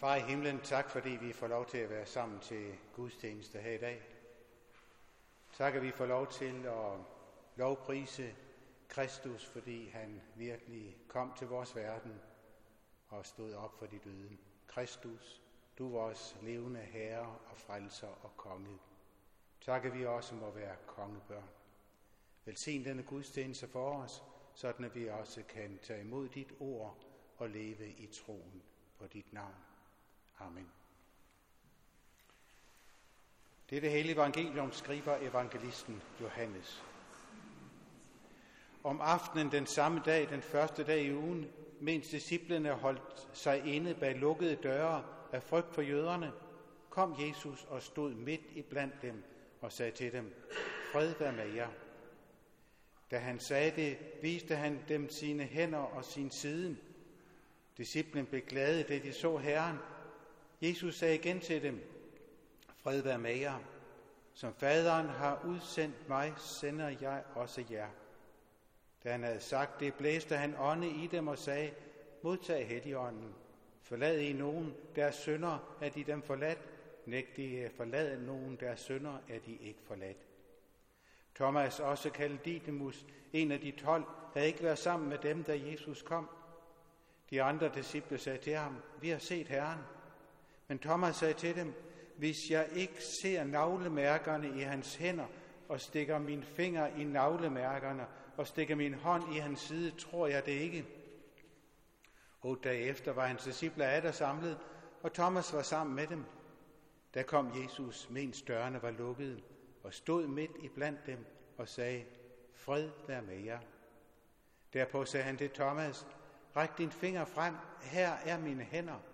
Far i himlen, tak fordi vi får lov til at være sammen til gudstjeneste her i dag. Tak, at vi får lov til at lovprise Kristus, fordi han virkelig kom til vores verden og stod op for de døde. Kristus, du er vores levende herre og frelser og konge. Tak, at vi også må være kongebørn. Velsign denne gudstjeneste for os, sådan at vi også kan tage imod dit ord og leve i troen på dit navn. Amen. Det er det hellige evangelium, skriver evangelisten Johannes. Om aftenen den samme dag, den første dag i ugen, mens disciplene holdt sig inde bag lukkede døre af frygt for jøderne, kom Jesus og stod midt i blandt dem og sagde til dem, fred være med jer. Da han sagde det, viste han dem sine hænder og sin side. Disciplen blev glade, da de så Herren. Jesus sagde igen til dem, fred være med jer. Som faderen har udsendt mig, sender jeg også jer. Da han havde sagt det, blæste han ånde i dem og sagde, modtag Helligånden. Forlad I nogen, deres sønder, er de dem forladt. Nægt I forlad nogen, deres sønder, er de ikke forladt. Thomas, også kaldet Didymus, en af de tolv, havde ikke været sammen med dem, da Jesus kom. De andre disciple sagde til ham, vi har set Herren. Men Thomas sagde til dem, hvis jeg ikke ser navlemærkerne i hans hænder, og stikker min finger i navlemærkerne, og stikker min hånd i hans side, tror jeg det ikke. Otte dage efter var hans disciple der samlet, og Thomas var sammen med dem. Der kom Jesus, mens dørene var lukkede, og stod midt i blandt dem og sagde, fred være med jer. Derpå sagde han til Thomas, ræk din finger frem, her er mine hænder,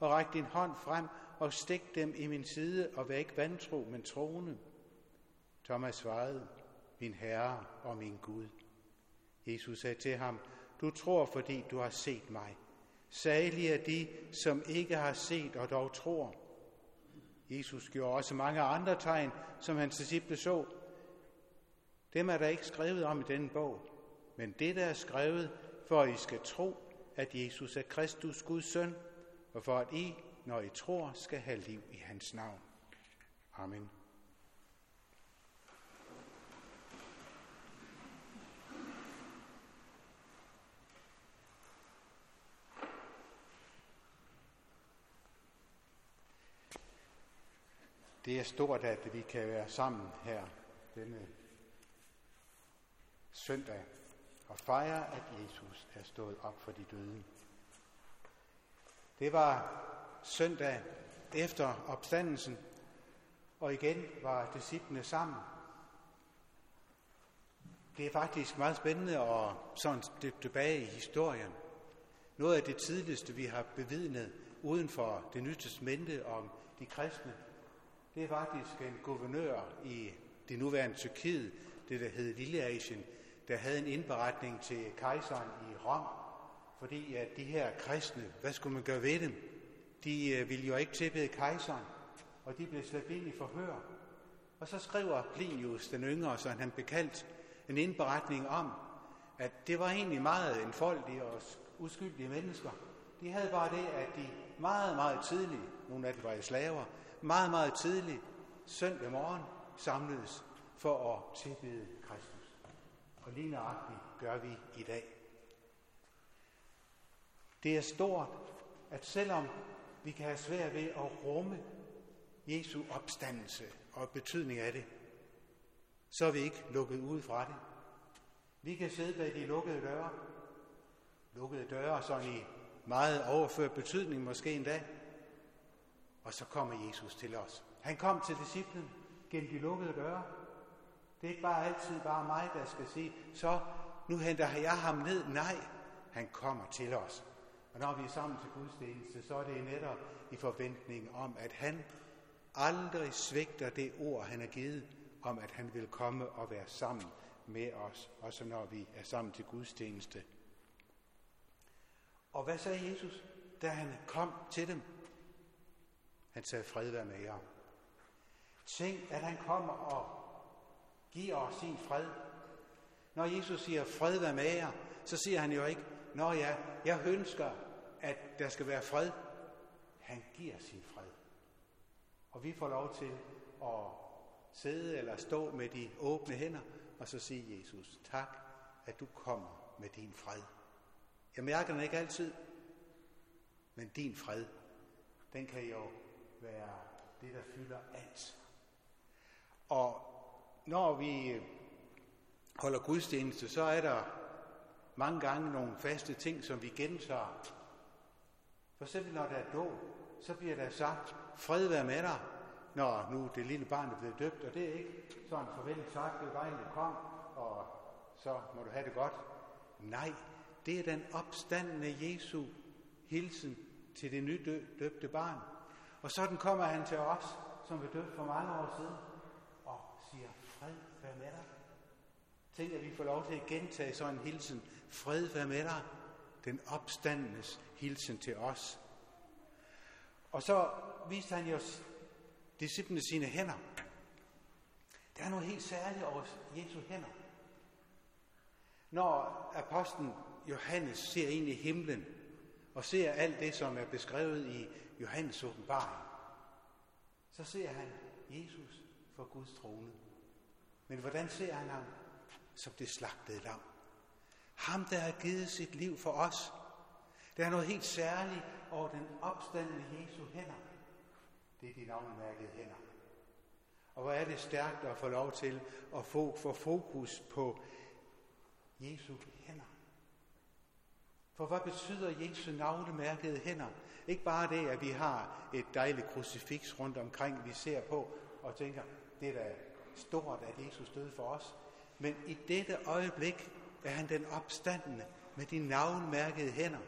og ræk din hånd frem og stik dem i min side, og vær ikke vantro, men troende. Thomas svarede, min Herre og min Gud. Jesus sagde til ham, du tror, fordi du har set mig. Salige er de, som ikke har set og dog tror. Jesus gjorde også mange andre tegn, som hans disciple så. Dem er der ikke skrevet om i denne bog, men det der er skrevet, for at I skal tro, at Jesus er Kristus, Guds søn, og for at I, når I tror, skal have liv i hans navn. Amen. Det er stort, at vi kan være sammen her denne søndag og fejre, at Jesus er stået op for de døde. Det var søndag efter opstandelsen, og igen var disciplene sammen. Det er faktisk meget spændende at sådan dykke tilbage i historien. Noget af det tidligste, vi har bevidnet uden for det nye testamente om de kristne, det er faktisk en guvernør i det nuværende Tyrkiet, det der hed Lilleasien, der havde en indberetning til kejseren i Rom, fordi at de her kristne, hvad skulle man gøre ved dem? De øh, ville jo ikke tilbede kejseren, og de blev slæbt ind i forhør. Og så skriver Plinius den yngre, så han bekaldt en indberetning om, at det var egentlig meget enfoldige og uskyldige mennesker. De havde bare det, at de meget, meget tidligt, nogle af dem var i slaver, meget, meget tidligt, søndag morgen, samledes for at tilbede Kristus. Og lige nøjagtigt gør vi i dag. Det er stort, at selvom vi kan have svært ved at rumme Jesu opstandelse og betydning af det, så er vi ikke lukket ud fra det. Vi kan sidde bag de lukkede døre. Lukkede døre sådan i meget overført betydning måske endda. Og så kommer Jesus til os. Han kom til disciplen gennem de lukkede døre. Det er ikke bare altid bare mig, der skal sige, så nu henter jeg ham ned. Nej, han kommer til os. Og når vi er sammen til gudstjeneste, så er det netop i forventning om, at han aldrig svigter det ord, han har givet, om at han vil komme og være sammen med os, også når vi er sammen til gudstjeneste. Og hvad sagde Jesus, da han kom til dem? Han sagde, fred være med jer. Tænk, at han kommer og giver os sin fred. Når Jesus siger, fred være med jer, så siger han jo ikke, Nå ja, jeg ønsker, at der skal være fred. han giver sin fred. Og vi får lov til at sidde eller stå med de åbne hænder og så sige, Jesus, tak, at du kommer med din fred. Jeg mærker den ikke altid, men din fred, den kan jo være det, der fylder alt. Og når vi øh, holder gudstjeneste, så er der mange gange nogle faste ting, som vi gentager. For eksempel når der er dåb, så bliver der sagt, fred være med dig, når nu det lille barn er blevet døbt, og det er ikke sådan farvel sagt, det var en, du kom, og så må du have det godt. Nej, det er den opstandende Jesu hilsen til det nydøbte barn. Og sådan kommer han til os, som blev døbt for mange år siden, og siger, fred være med dig. Tænk, at vi får lov til at gentage sådan en hilsen. Fred være med dig. Den opstandenes hilsen til os. Og så viste han jo disciplene sine hænder. Der er noget helt særligt over Jesu hænder. Når apostlen Johannes ser ind i himlen og ser alt det, som er beskrevet i Johannes åbenbaring, så ser han Jesus for Guds trone. Men hvordan ser han ham? Som det slagtede lam. Ham, der har givet sit liv for os. Der er noget helt særligt over den opstandende Jesu hænder. Det er de navnmærkede hænder. Og hvor er det stærkt at få lov til at få for fokus på Jesu hænder. For hvad betyder Jesu navlemærkede hænder? Ikke bare det, at vi har et dejligt krucifix rundt omkring, vi ser på og tænker, det er da stort, at Jesus døde for os. Men i dette øjeblik er han den opstandende med de navlmærkede hænder.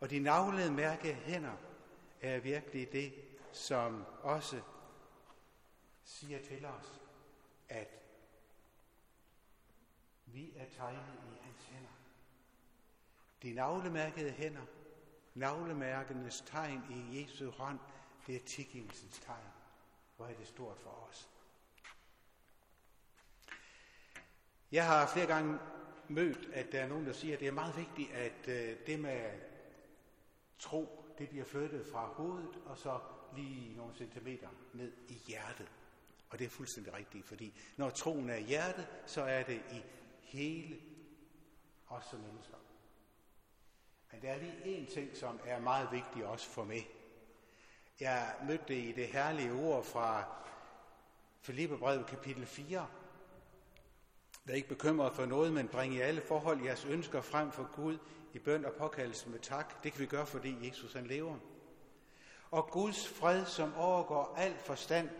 Og de navlemærkede hænder er virkelig det, som også siger til os, at vi er tegnet i hans hænder. De navlemærkede hænder, navlemærkenes tegn i Jesu hånd, det er tilgivelsens tegn. Hvor er det stort for os. Jeg har flere gange mødt, at der er nogen, der siger, at det er meget vigtigt, at øh, det med tro, det bliver flyttet fra hovedet og så lige nogle centimeter ned i hjertet. Og det er fuldstændig rigtigt, fordi når troen er i hjertet, så er det i hele os som mennesker. Men der er lige en ting, som er meget vigtig også for mig. Jeg mødte det i det herlige ord fra Filipperbrevet kapitel 4. Vær ikke bekymret for noget, men bring i alle forhold jeres ønsker frem for Gud i bøn og påkaldelse med tak. Det kan vi gøre, fordi Jesus han lever. Og Guds fred, som overgår al forstand,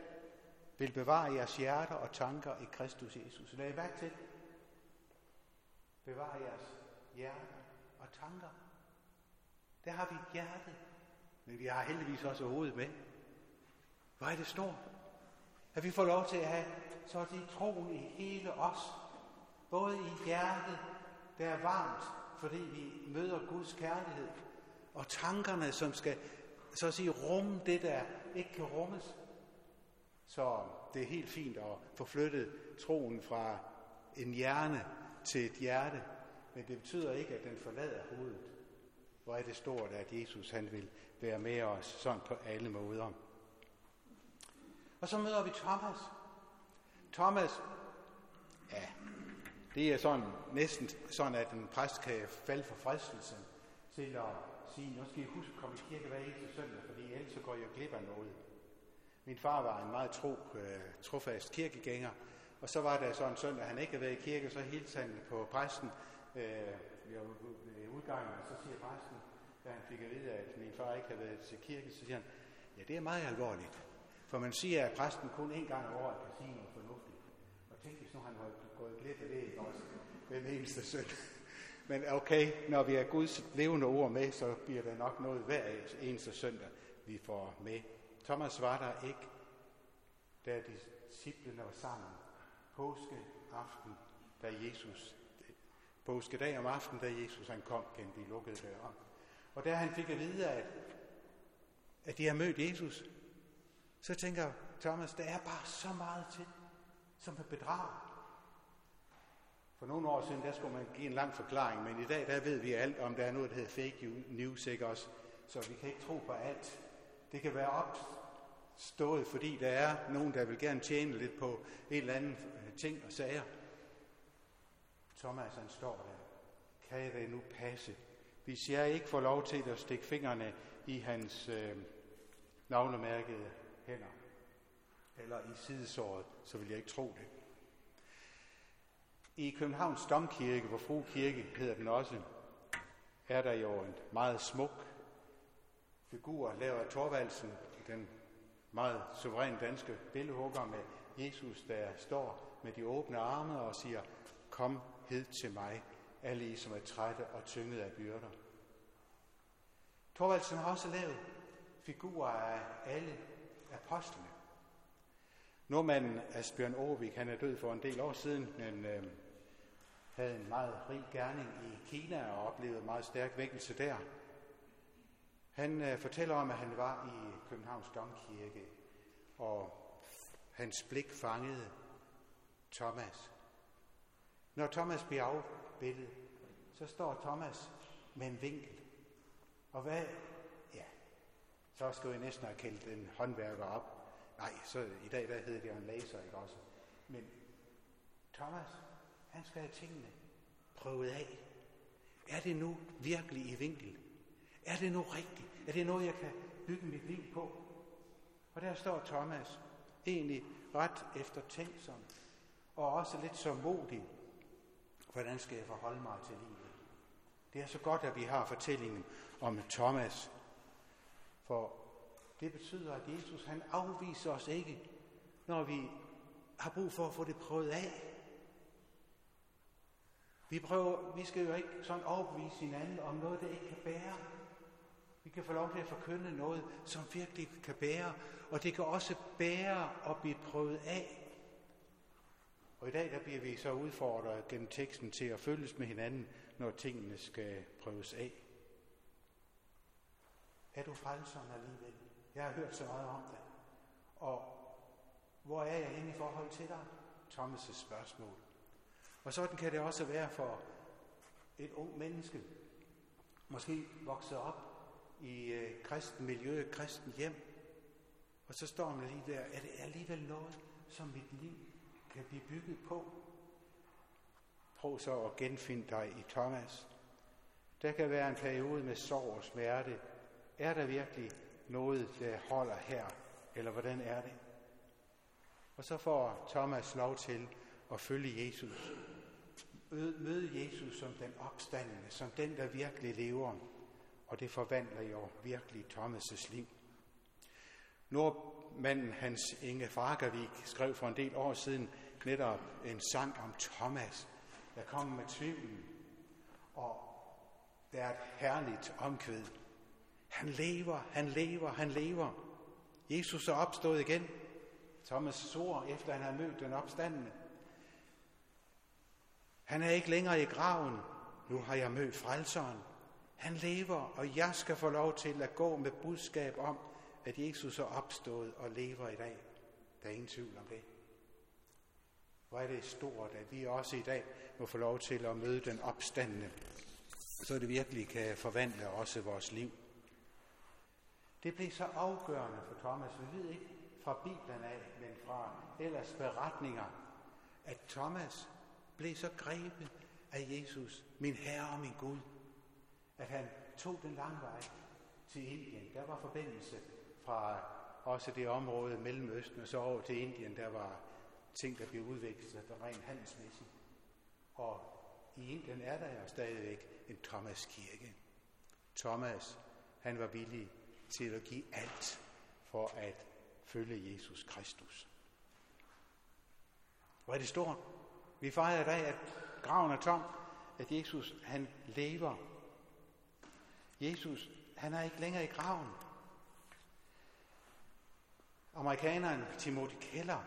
vil bevare jeres hjerter og tanker i Kristus Jesus. Lad mærke til. Bevare jeres hjerter og tanker. Der har vi hjertet, men vi har heldigvis også hovedet med. Hvor er det stort? At vi får lov til at have så er det troen i hele os. Både i hjertet, der er varmt, fordi vi møder Guds kærlighed, og tankerne, som skal så at sige rumme det, der ikke kan rummes. Så det er helt fint at få flyttet troen fra en hjerne til et hjerte, men det betyder ikke, at den forlader hovedet. Hvor er det stort, at Jesus han vil være med os sådan på alle måder. Og så møder vi Thomas. Thomas, ja, det er sådan næsten sådan, at en præst kan falde for fristelsen til at sige, nu skal I huske at komme i kirke hver eneste søndag, fordi ellers så går jeg glip af noget. Min far var en meget tro, øh, trofast kirkegænger, og så var der så en søndag, han ikke havde været i kirke, så hilste han på præsten øh, ved udgangen, og så siger præsten, da han fik at vide, at min far ikke havde været til kirke, så siger han, ja, det er meget alvorligt. For man siger, at præsten kun en gang om året kan sige noget fornuftigt. Tænk, hvis nu han var gået glip af det ikke også den eneste søn. Men okay, når vi har Guds levende ord med, så bliver der nok noget hver eneste søndag, vi får med. Thomas var der ikke, da disciplene var sammen. Påske aften, da Jesus, påskedag om aftenen, da Jesus han kom gennem de lukkede døre. Og da han fik at vide, at, at de har mødt Jesus, så tænker Thomas, der er bare så meget til, som vil bedrag. For nogle år siden, der skulle man give en lang forklaring, men i dag, der ved vi alt om, der er noget, der hedder fake news, ikke også? Så vi kan ikke tro på alt, Det kan være opstået, fordi der er nogen, der vil gerne tjene lidt på en eller anden øh, ting og sager. Thomas han står der. Kan det nu passe? Hvis jeg ikke får lov til at stikke fingrene i hans øh, navnemærkede hænder, eller i sidesåret, så vil jeg ikke tro det. I Københavns Domkirke, hvor Fru Kirke hedder den også, er der jo en meget smuk figur, lavet af Torvaldsen, den meget suveræne danske billedhugger med Jesus, der står med de åbne arme og siger, kom hed til mig, alle I, som er trætte og tynget af byrder. Torvaldsen har også lavet figurer af alle apostlene. Nordmanden Asbjørn Aarvik, han er død for en del år siden, men øh, havde en meget rig gerning i Kina og oplevede en meget stærk vækkelse der. Han øh, fortæller om, at han var i Københavns Domkirke, og hans blik fangede Thomas. Når Thomas bliver afbildet, så står Thomas med en vinkel. Og hvad? Ja, så skulle jeg næsten have kaldt en håndværker op. Nej, så i dag der hedder det jo en laser, ikke også? Men Thomas, han skal have tingene prøvet af. Er det nu virkelig i vinkel? Er det nu rigtigt? Er det noget, jeg kan bygge mit liv på? Og der står Thomas, egentlig ret eftertænksom, og også lidt så modig. Hvordan skal jeg forholde mig til livet? Det er så godt, at vi har fortællingen om Thomas. For det betyder, at Jesus han afviser os ikke, når vi har brug for at få det prøvet af. Vi, prøver, vi skal jo ikke sådan overbevise hinanden om noget, der ikke kan bære. Vi kan få lov til at forkynde noget, som virkelig kan bære, og det kan også bære at blive prøvet af. Og i dag der bliver vi så udfordret gennem teksten til at følges med hinanden, når tingene skal prøves af. Er du frelseren alligevel? Jeg har hørt så meget om det. Og hvor er jeg henne i forhold til dig? Thomas' spørgsmål. Og sådan kan det også være for et ung menneske, måske vokset op i øh, kristen miljø, et kristen hjem, og så står man lige der, er det alligevel noget, som mit liv kan blive bygget på? Prøv så at genfinde dig i Thomas. Der kan være en periode med sorg og smerte. Er der virkelig noget, der holder her, eller hvordan er det? Og så får Thomas lov til at følge Jesus møde Jesus som den opstandende, som den, der virkelig lever. Og det forvandler jo virkelig Thomas' liv. Nordmanden Hans Inge Fagervik skrev for en del år siden netop en sang om Thomas, der kom med tvivlen. Og der er et herligt omkvæd. Han lever, han lever, han lever. Jesus er opstået igen. Thomas' sor, efter han har mødt den opstandende. Han er ikke længere i graven. Nu har jeg mødt frelseren. Han lever, og jeg skal få lov til at gå med budskab om, at Jesus er opstået og lever i dag. Der er ingen tvivl om det. Hvor er det stort, at vi også i dag må få lov til at møde den opstandende, så det virkelig kan forvandle også vores liv. Det blev så afgørende for Thomas. Vi ved ikke fra Bibelen af, men fra ellers beretninger, at Thomas blev så grebet af Jesus, min Herre og min Gud, at han tog den lange vej til Indien. Der var forbindelse fra også det område Mellemøsten og så over til Indien. Der var ting, der blev udviklet der rent handelsmæssigt. Og i Indien er der jo stadigvæk en Thomas kirke. Thomas, han var villig til at give alt for at følge Jesus Kristus. Hvor er det stort? Vi fejrer i dag, at graven er tom, at Jesus, han lever. Jesus, han er ikke længere i graven. Amerikaneren Timothy Keller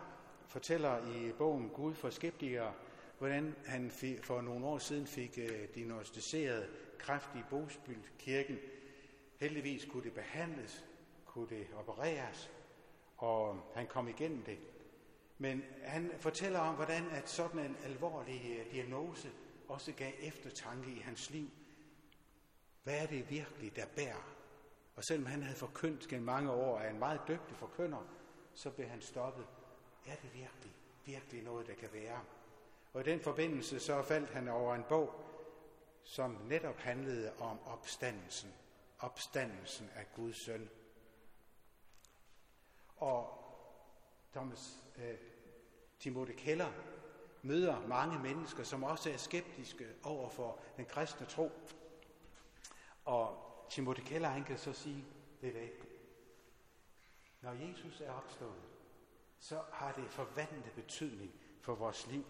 fortæller i bogen Gud for skeptikere, hvordan han for nogle år siden fik øh, diagnostiseret kræft i Bosbyld-kirken. Heldigvis kunne det behandles, kunne det opereres, og han kom igennem det. Men han fortæller om, hvordan at sådan en alvorlig øh, diagnose også gav eftertanke i hans liv. Hvad er det virkelig, der bærer? Og selvom han havde forkyndt gennem mange år af en meget dygtig forkynder, så blev han stoppet. Er det virkelig, virkelig noget, der kan være? Og i den forbindelse så faldt han over en bog, som netop handlede om opstandelsen. Opstandelsen af Guds søn. Og Thomas øh, Timothy Keller møder mange mennesker, som også er skeptiske over for den kristne tro. Og Timothy Keller, han kan så sige, det er Når Jesus er opstået, så har det forvandlet betydning for vores liv.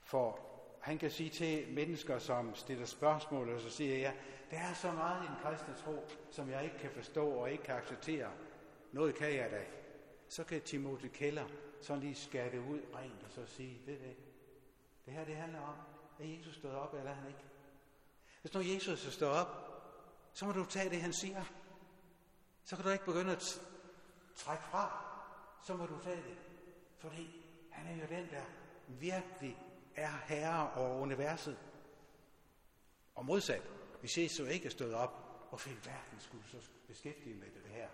For han kan sige til mennesker, som stiller spørgsmål, og så siger jeg, der er så meget i den kristne tro, som jeg ikke kan forstå og ikke kan acceptere. Noget kan jeg da. Så kan Timothy Keller sådan lige skære det ud rent og så sige, ved det, det her det handler om, er Jesus stået op, eller er han ikke? Hvis nu Jesus er stået op, så må du tage det, han siger. Så kan du ikke begynde at trække fra. Så må du tage det. Fordi han er jo den, der virkelig er herre over universet. Og modsat, hvis Jesus ikke er stået op, og fik verden skulle så beskæftige med det her.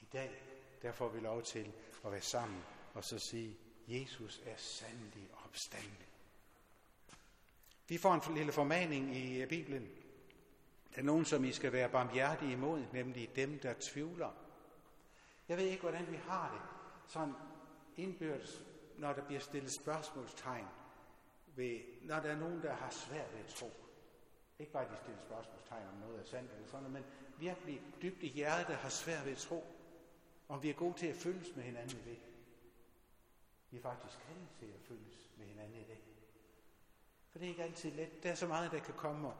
I dag, der får vi lov til at være sammen og så sige, Jesus er sandelig opstandelig. Vi får en lille formaning i øh, Bibelen. Der er nogen, som I skal være barmhjertige imod, nemlig dem, der tvivler. Jeg ved ikke, hvordan vi har det. Sådan indbyrdes, når der bliver stillet spørgsmålstegn, ved, når der er nogen, der har svært ved at tro. Ikke bare, at de stiller spørgsmålstegn om noget er sandt eller sådan men virkelig dybt i hjertet har svært ved at tro. Om vi er gode til at følges med hinanden i det. Vi er faktisk kaldet til at følges med hinanden i det. For det er ikke altid let. Der er så meget, der kan komme og,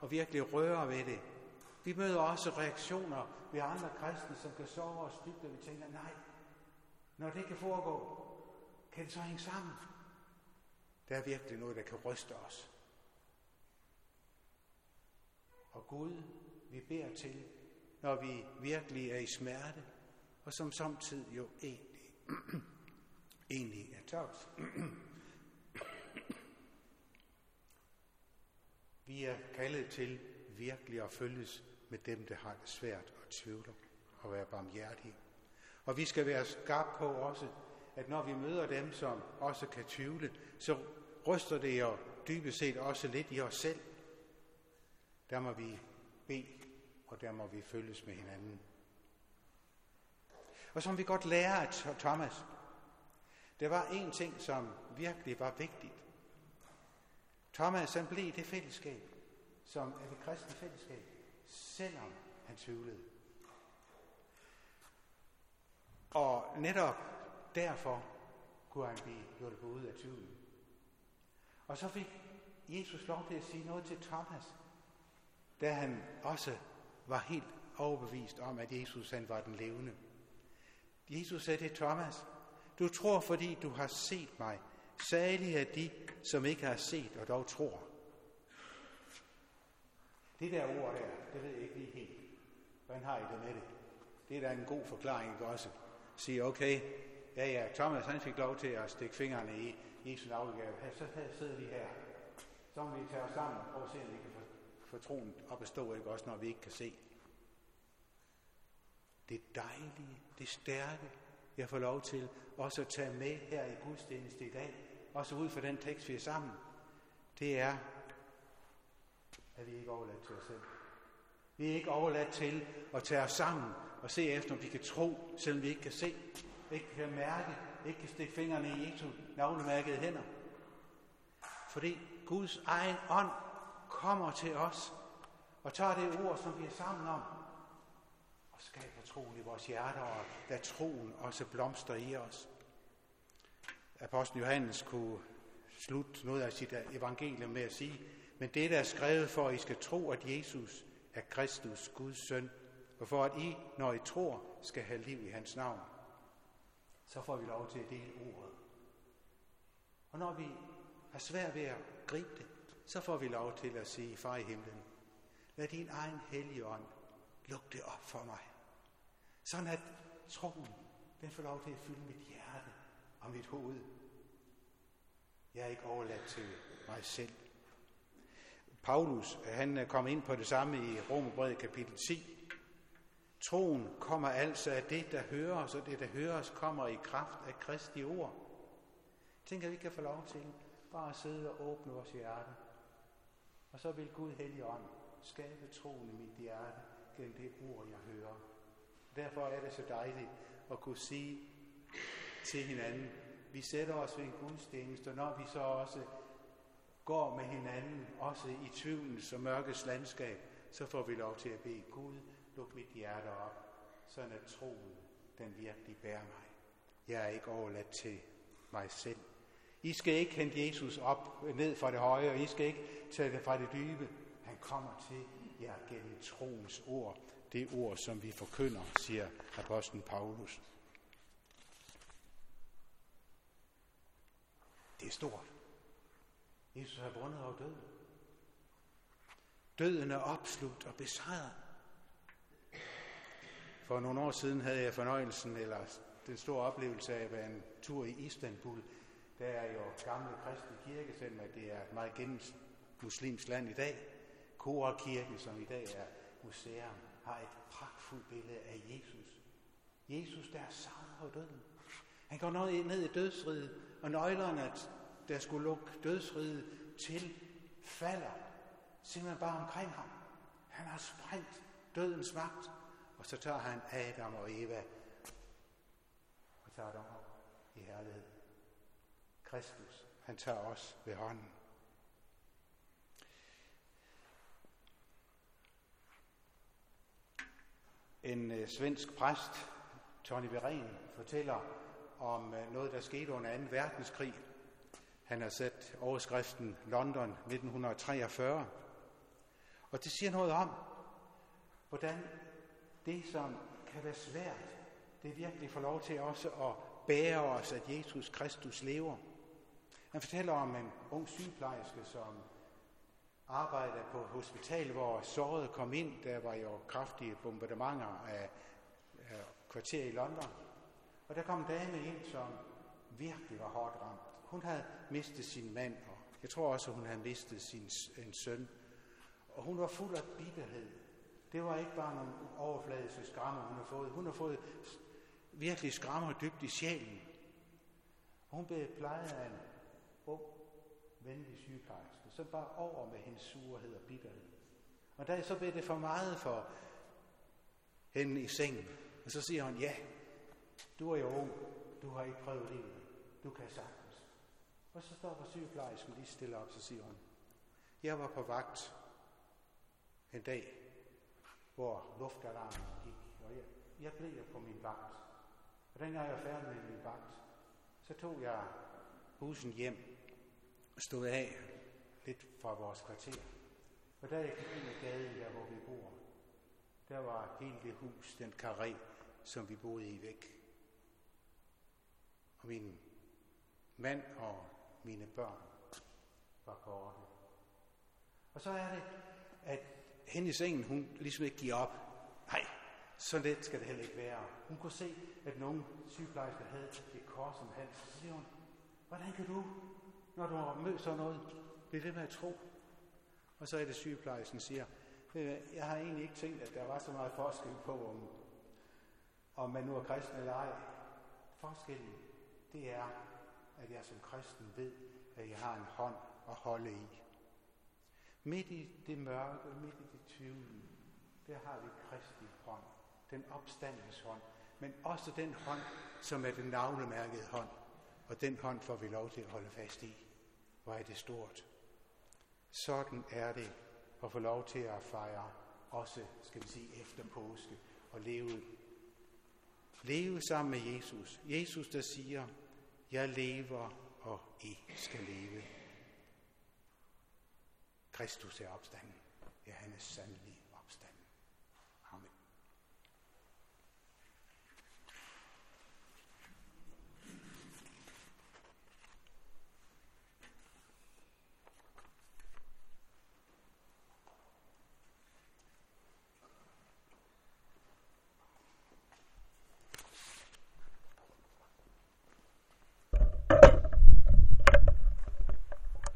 og virkelig røre ved det. Vi møder også reaktioner ved andre kristne, som kan sove os dybt, og vi tænker, nej, når det kan foregå, kan det så hænge sammen? Der er virkelig noget, der kan ryste os. Og Gud, vi beder til, når vi virkelig er i smerte, og som samtidig jo egentlig, egentlig er tørt. vi er kaldet til virkelig at følges med dem, der har det svært og tvivler og være barmhjertige. Og vi skal være skarpe på også, at når vi møder dem, som også kan tvivle, så ryster det jo dybest set også lidt i os selv. Der må vi bede, og der må vi følges med hinanden. Og som vi godt lærer af Thomas, der var en ting, som virkelig var vigtigt. Thomas han blev det fællesskab, som er det kristne fællesskab, selvom han tvivlede. Og netop derfor kunne han blive hjulpet ud af tvivlen. Og så fik Jesus lov til at sige noget til Thomas, da han også var helt overbevist om, at Jesus han var den levende. Jesus sagde til Thomas, du tror, fordi du har set mig. Salige er de, som ikke har set og dog tror. Det der ord der, det ved jeg ikke lige helt. Hvordan har I det med det? Det er da en god forklaring, ikke også? Sige, okay, ja ja, Thomas han fik lov til at stikke fingrene i Jesu afgave. Så sidder vi her. Så må vi tage os sammen og prøve at se, om vi kan få, få troen op at stå, ikke også, når vi ikke kan se. Det dejlige, det stærke, jeg får lov til også at tage med her i gudstjeneste i dag, også ud fra den tekst, vi er sammen, det er, at vi ikke er overladt til os selv. Vi er ikke overladt til at tage os sammen og se efter, om vi kan tro, selvom vi ikke kan se, ikke kan mærke, ikke kan stikke fingrene i Jesu navlemærkede hænder. Fordi Guds egen ånd kommer til os og tager det ord, som vi er sammen om, og skaber troen i vores hjerter, og lader troen også blomster i os. Apostlen Johannes kunne slutte noget af sit evangelium med at sige, men det der er skrevet for, at I skal tro, at Jesus er Kristus, Guds søn, og for at I, når I tror, skal have liv i hans navn. Så får vi lov til at dele ordet. Og når vi har svært ved at gribe det, så får vi lov til at sige, far i himlen, lad din egen hellige ånd lukke det op for mig. Sådan at troen, den får lov til at fylde mit hjerte og mit hoved. Jeg er ikke overladt til mig selv. Paulus, han øh, kom ind på det samme i Romerbrevet kapitel 10. Troen kommer altså af det, der høres, og det, der høres, kommer i kraft af Kristi ord. Tænk, at vi kan få lov til bare at sidde og åbne vores hjerte. Og så vil Gud Helligånd skabe troen i mit hjerte gennem det ord, jeg hører. Derfor er det så dejligt at kunne sige til hinanden, vi sætter os ved en gudstjeneste, og når vi så også går med hinanden, også i tvivlens og mørkets landskab, så får vi lov til at bede Gud, luk mit hjerte op, sådan at troen, den virkelig bærer mig. Jeg er ikke overladt til mig selv. I skal ikke hente Jesus op ned fra det høje, og I skal ikke tage det fra det dybe. Han kommer til jer gennem troens ord. Det ord, som vi forkynder, siger apostlen Paulus. Det er stort. Jesus har vundet over døden. Døden er opslugt og besejret. For nogle år siden havde jeg fornøjelsen, eller den store oplevelse af at være en tur i Istanbul. Der er jo gamle kristne kirke, selvom det er et meget gennem muslimsk land i dag. Korakirken, som i dag er museum, har et pragtfuldt billede af Jesus. Jesus, der er sejret døden. Han går ned i dødsriget, og nøglerne, der skulle lukke dødsriget til, falder simpelthen bare omkring ham. Han har sprængt dødens magt, og så tager han Adam og Eva og tager dem op i herlighed. Kristus, han tager os ved hånden. En øh, svensk præst, Tony Beren, fortæller om øh, noget, der skete under 2. verdenskrig. Han har sat overskriften London 1943. Og det siger noget om, hvordan det, som kan være svært, det er virkelig for lov til også at bære os, at Jesus Kristus lever. Han fortæller om en ung sygeplejerske, som arbejdede på et hospital, hvor såret kom ind. Der var jo kraftige bombardementer af, af kvarter i London. Og der kom en dame ind, som virkelig var hårdt ramt. Hun havde mistet sin mand, og jeg tror også, hun havde mistet sin en søn. Og hun var fuld af bitterhed. Det var ikke bare nogle overfladiske skrammer, hun har fået. Hun har fået virkelig skrammer dybt i sjælen. Hun blev plejet af en ung, venlig sygeplejerske, som bare over med hendes surhed og bitterhed. Og da så blev det for meget for hende i sengen. Og så siger hun, ja, du er jo ung, du har ikke prøvet livet, du kan sagtens. Og så står der sygeplejersken lige stille op, så siger hun, jeg var på vagt en dag, hvor luftalarmen gik, og jeg, jeg blev på min vagt. Og den jeg er færdig med min vagt, så tog jeg bussen hjem og stod af lidt fra vores kvarter. Og da jeg gik ind i gaden, der hvor vi bor, der var hele det hus, den karé, som vi boede i væk. Og min mand og mine børn var korte. Og så er det, at hen i sengen, hun ligesom ikke giver op. Nej, så let skal det heller ikke være. Hun kunne se, at nogle sygeplejersker havde et kors om halsen. Så siger hun, hvordan kan du, når du har mødt sådan noget, blive ved med at tro? Og så er det sygeplejersken siger, jeg har egentlig ikke tænkt, at der var så meget forskel på, om, om man nu er kristen eller ej. Forskellen, det er, at jeg som kristen ved, at jeg har en hånd at holde i. Midt i det mørke, midt i det tvivl, der har vi Kristi hånd, den opstandens hånd, men også den hånd, som er den navlemærkede hånd. Og den hånd får vi lov til at holde fast i. Hvor er det stort. Sådan er det at få lov til at fejre også, skal vi sige, efter påske og leve, leve sammen med Jesus. Jesus, der siger, jeg lever, og I skal leve. Kristus er opstanden. Ja, han er sandelig